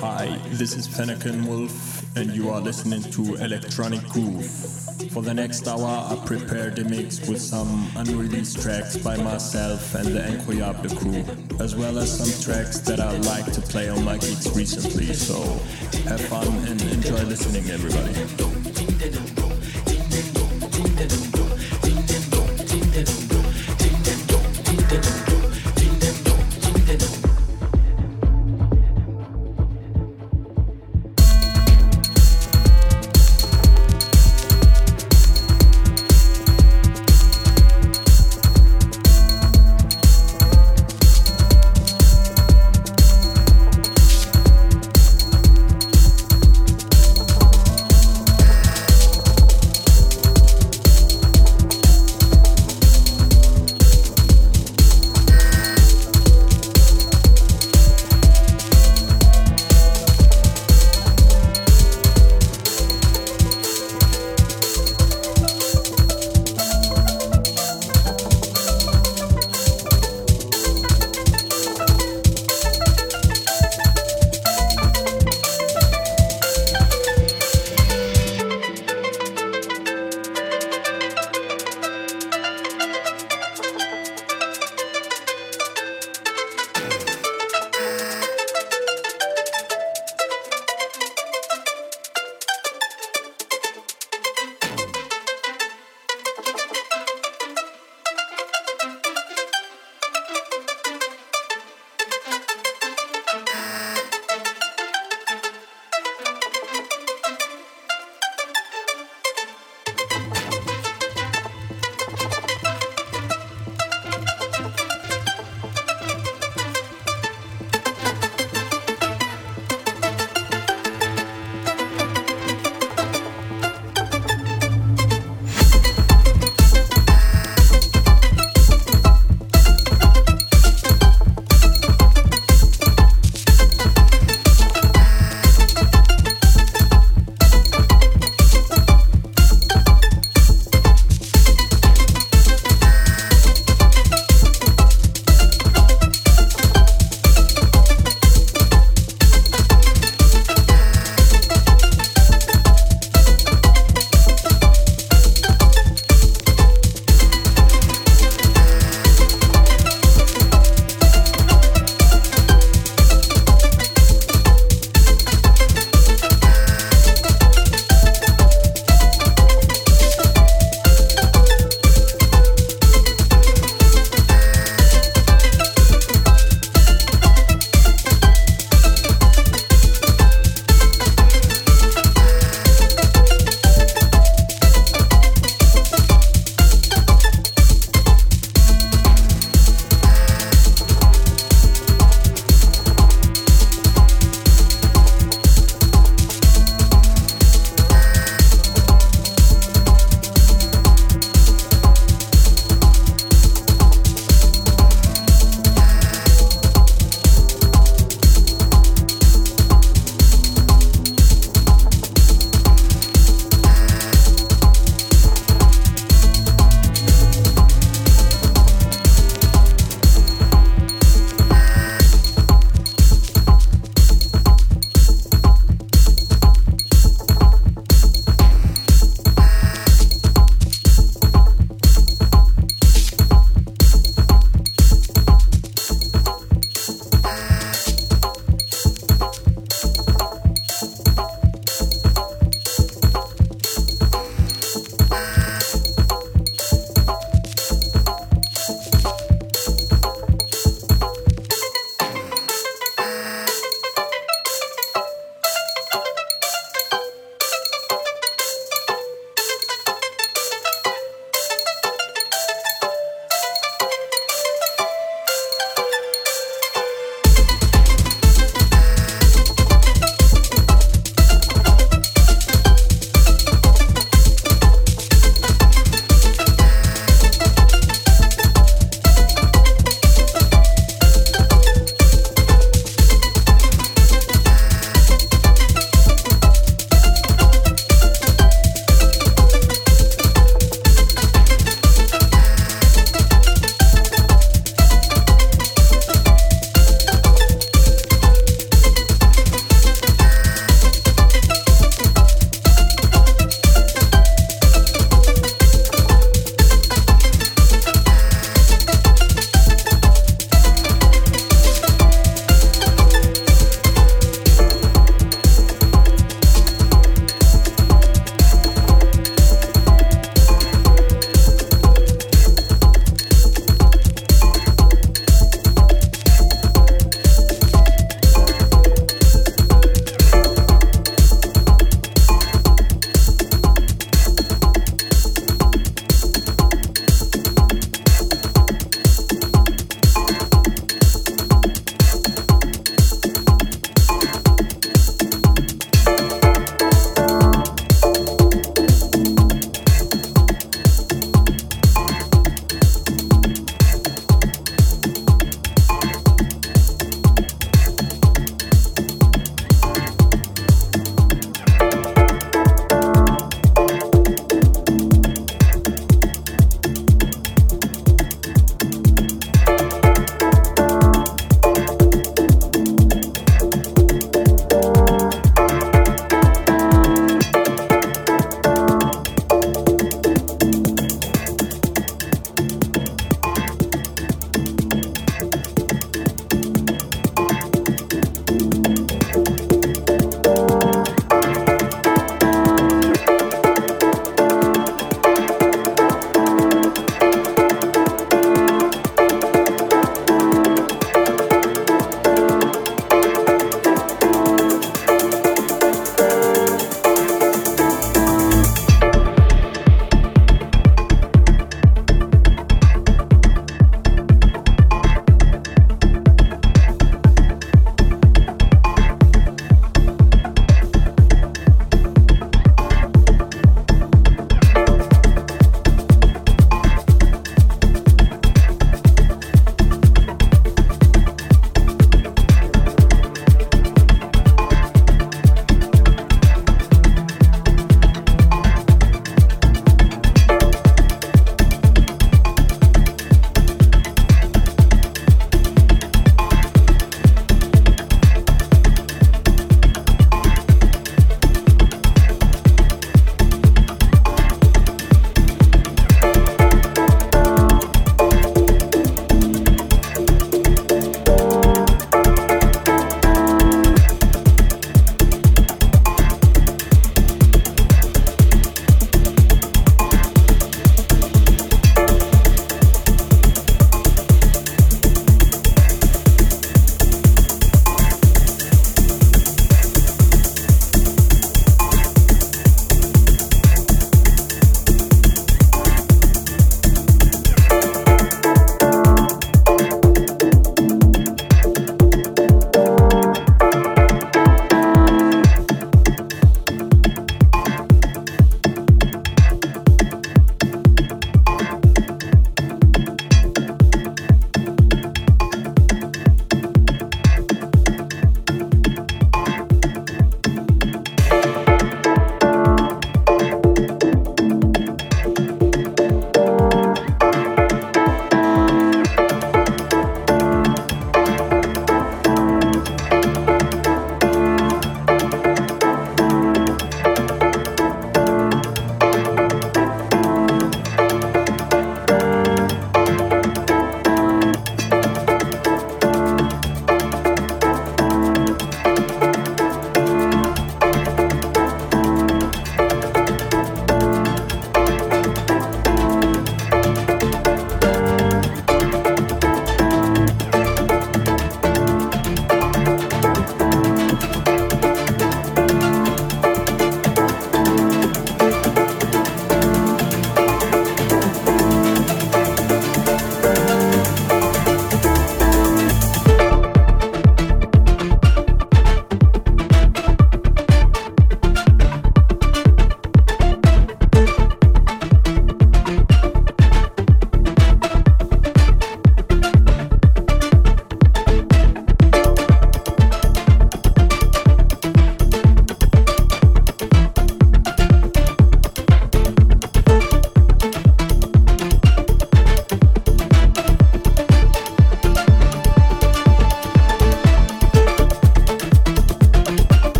Hi, this is Fennekin Wolf, and you are listening to Electronic Groove. For the next hour, I prepared a mix with some unreleased tracks by myself and the Incroyable crew, as well as some tracks that I like to play on my gigs recently. So have fun and enjoy listening, everybody.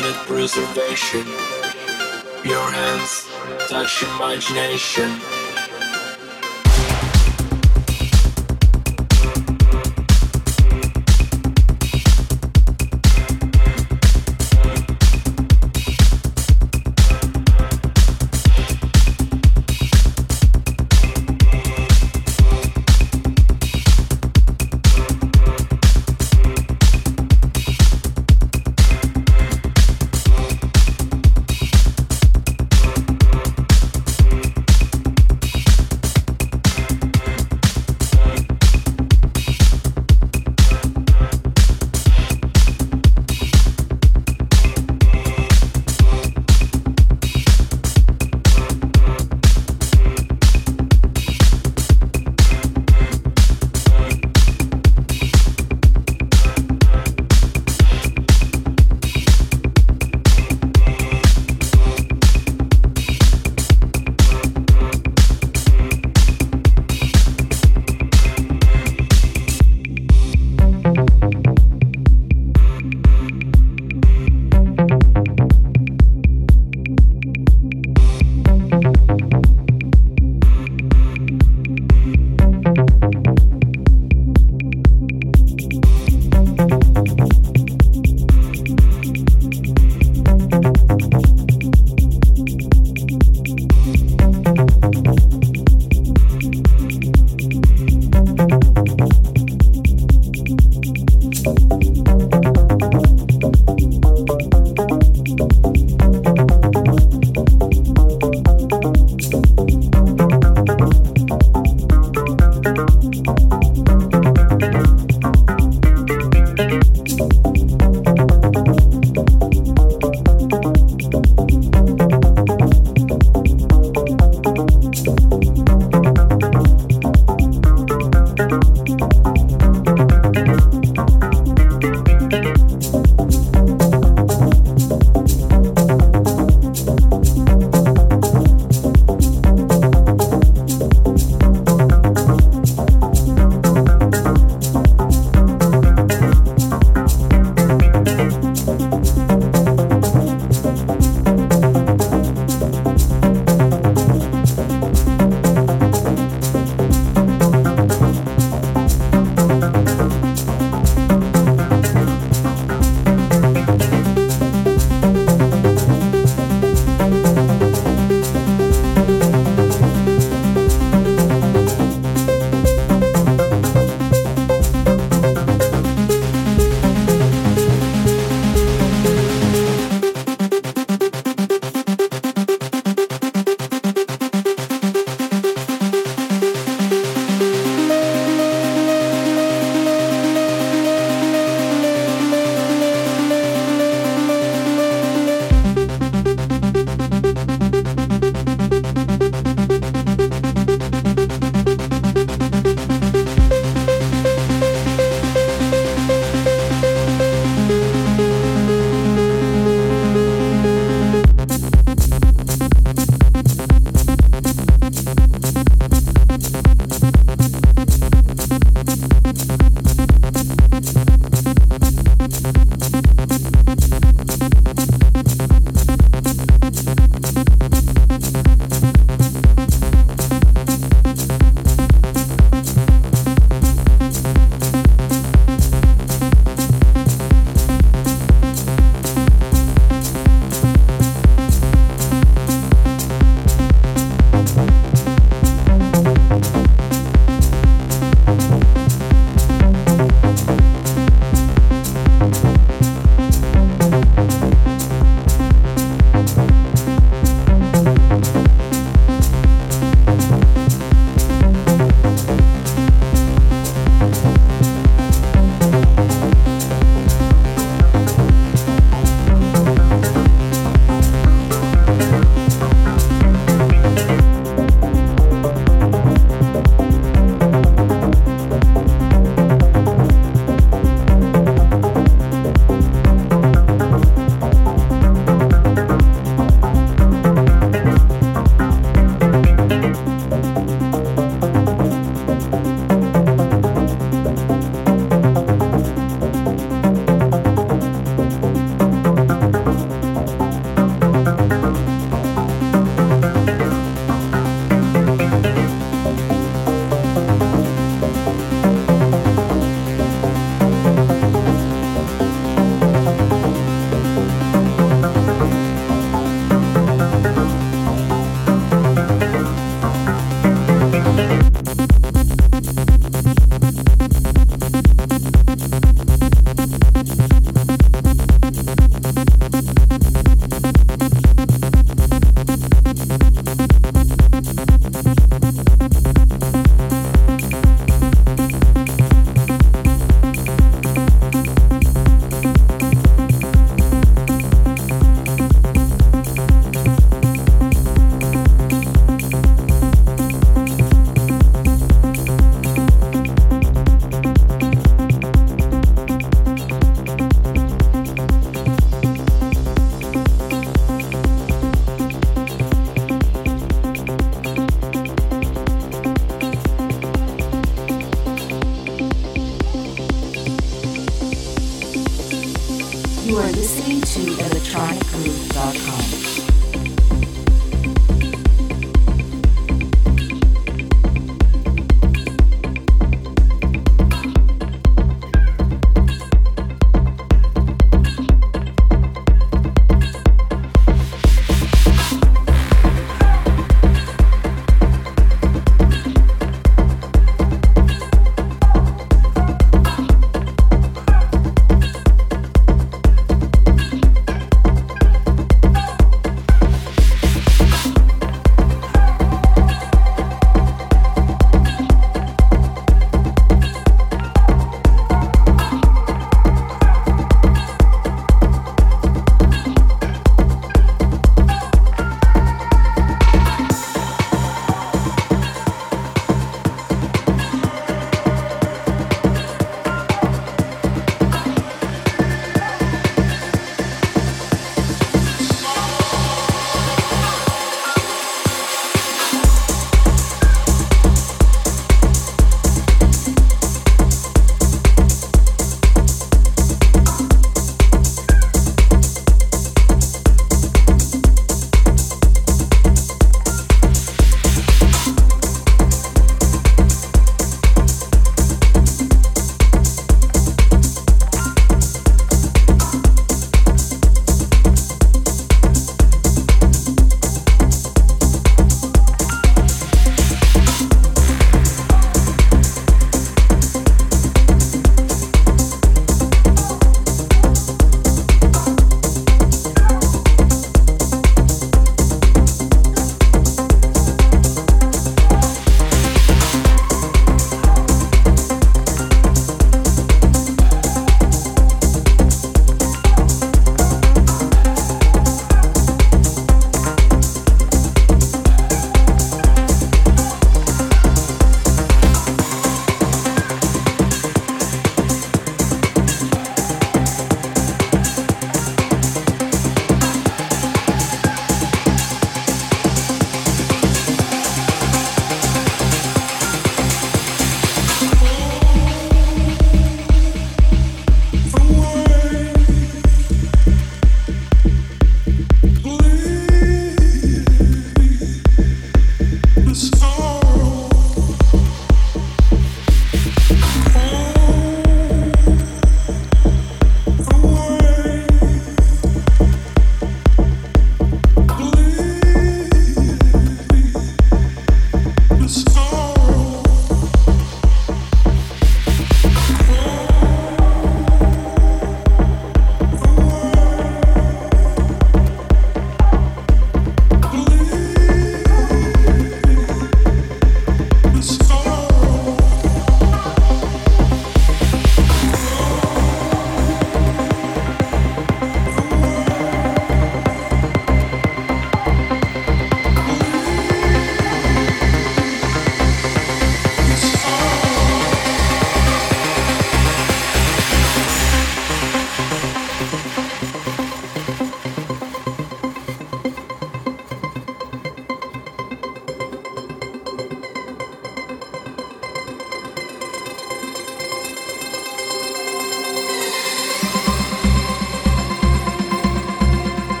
Planet preservation. Your hands touch imagination.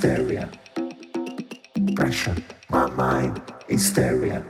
Hysteria. Pressure, my mind, hysteria.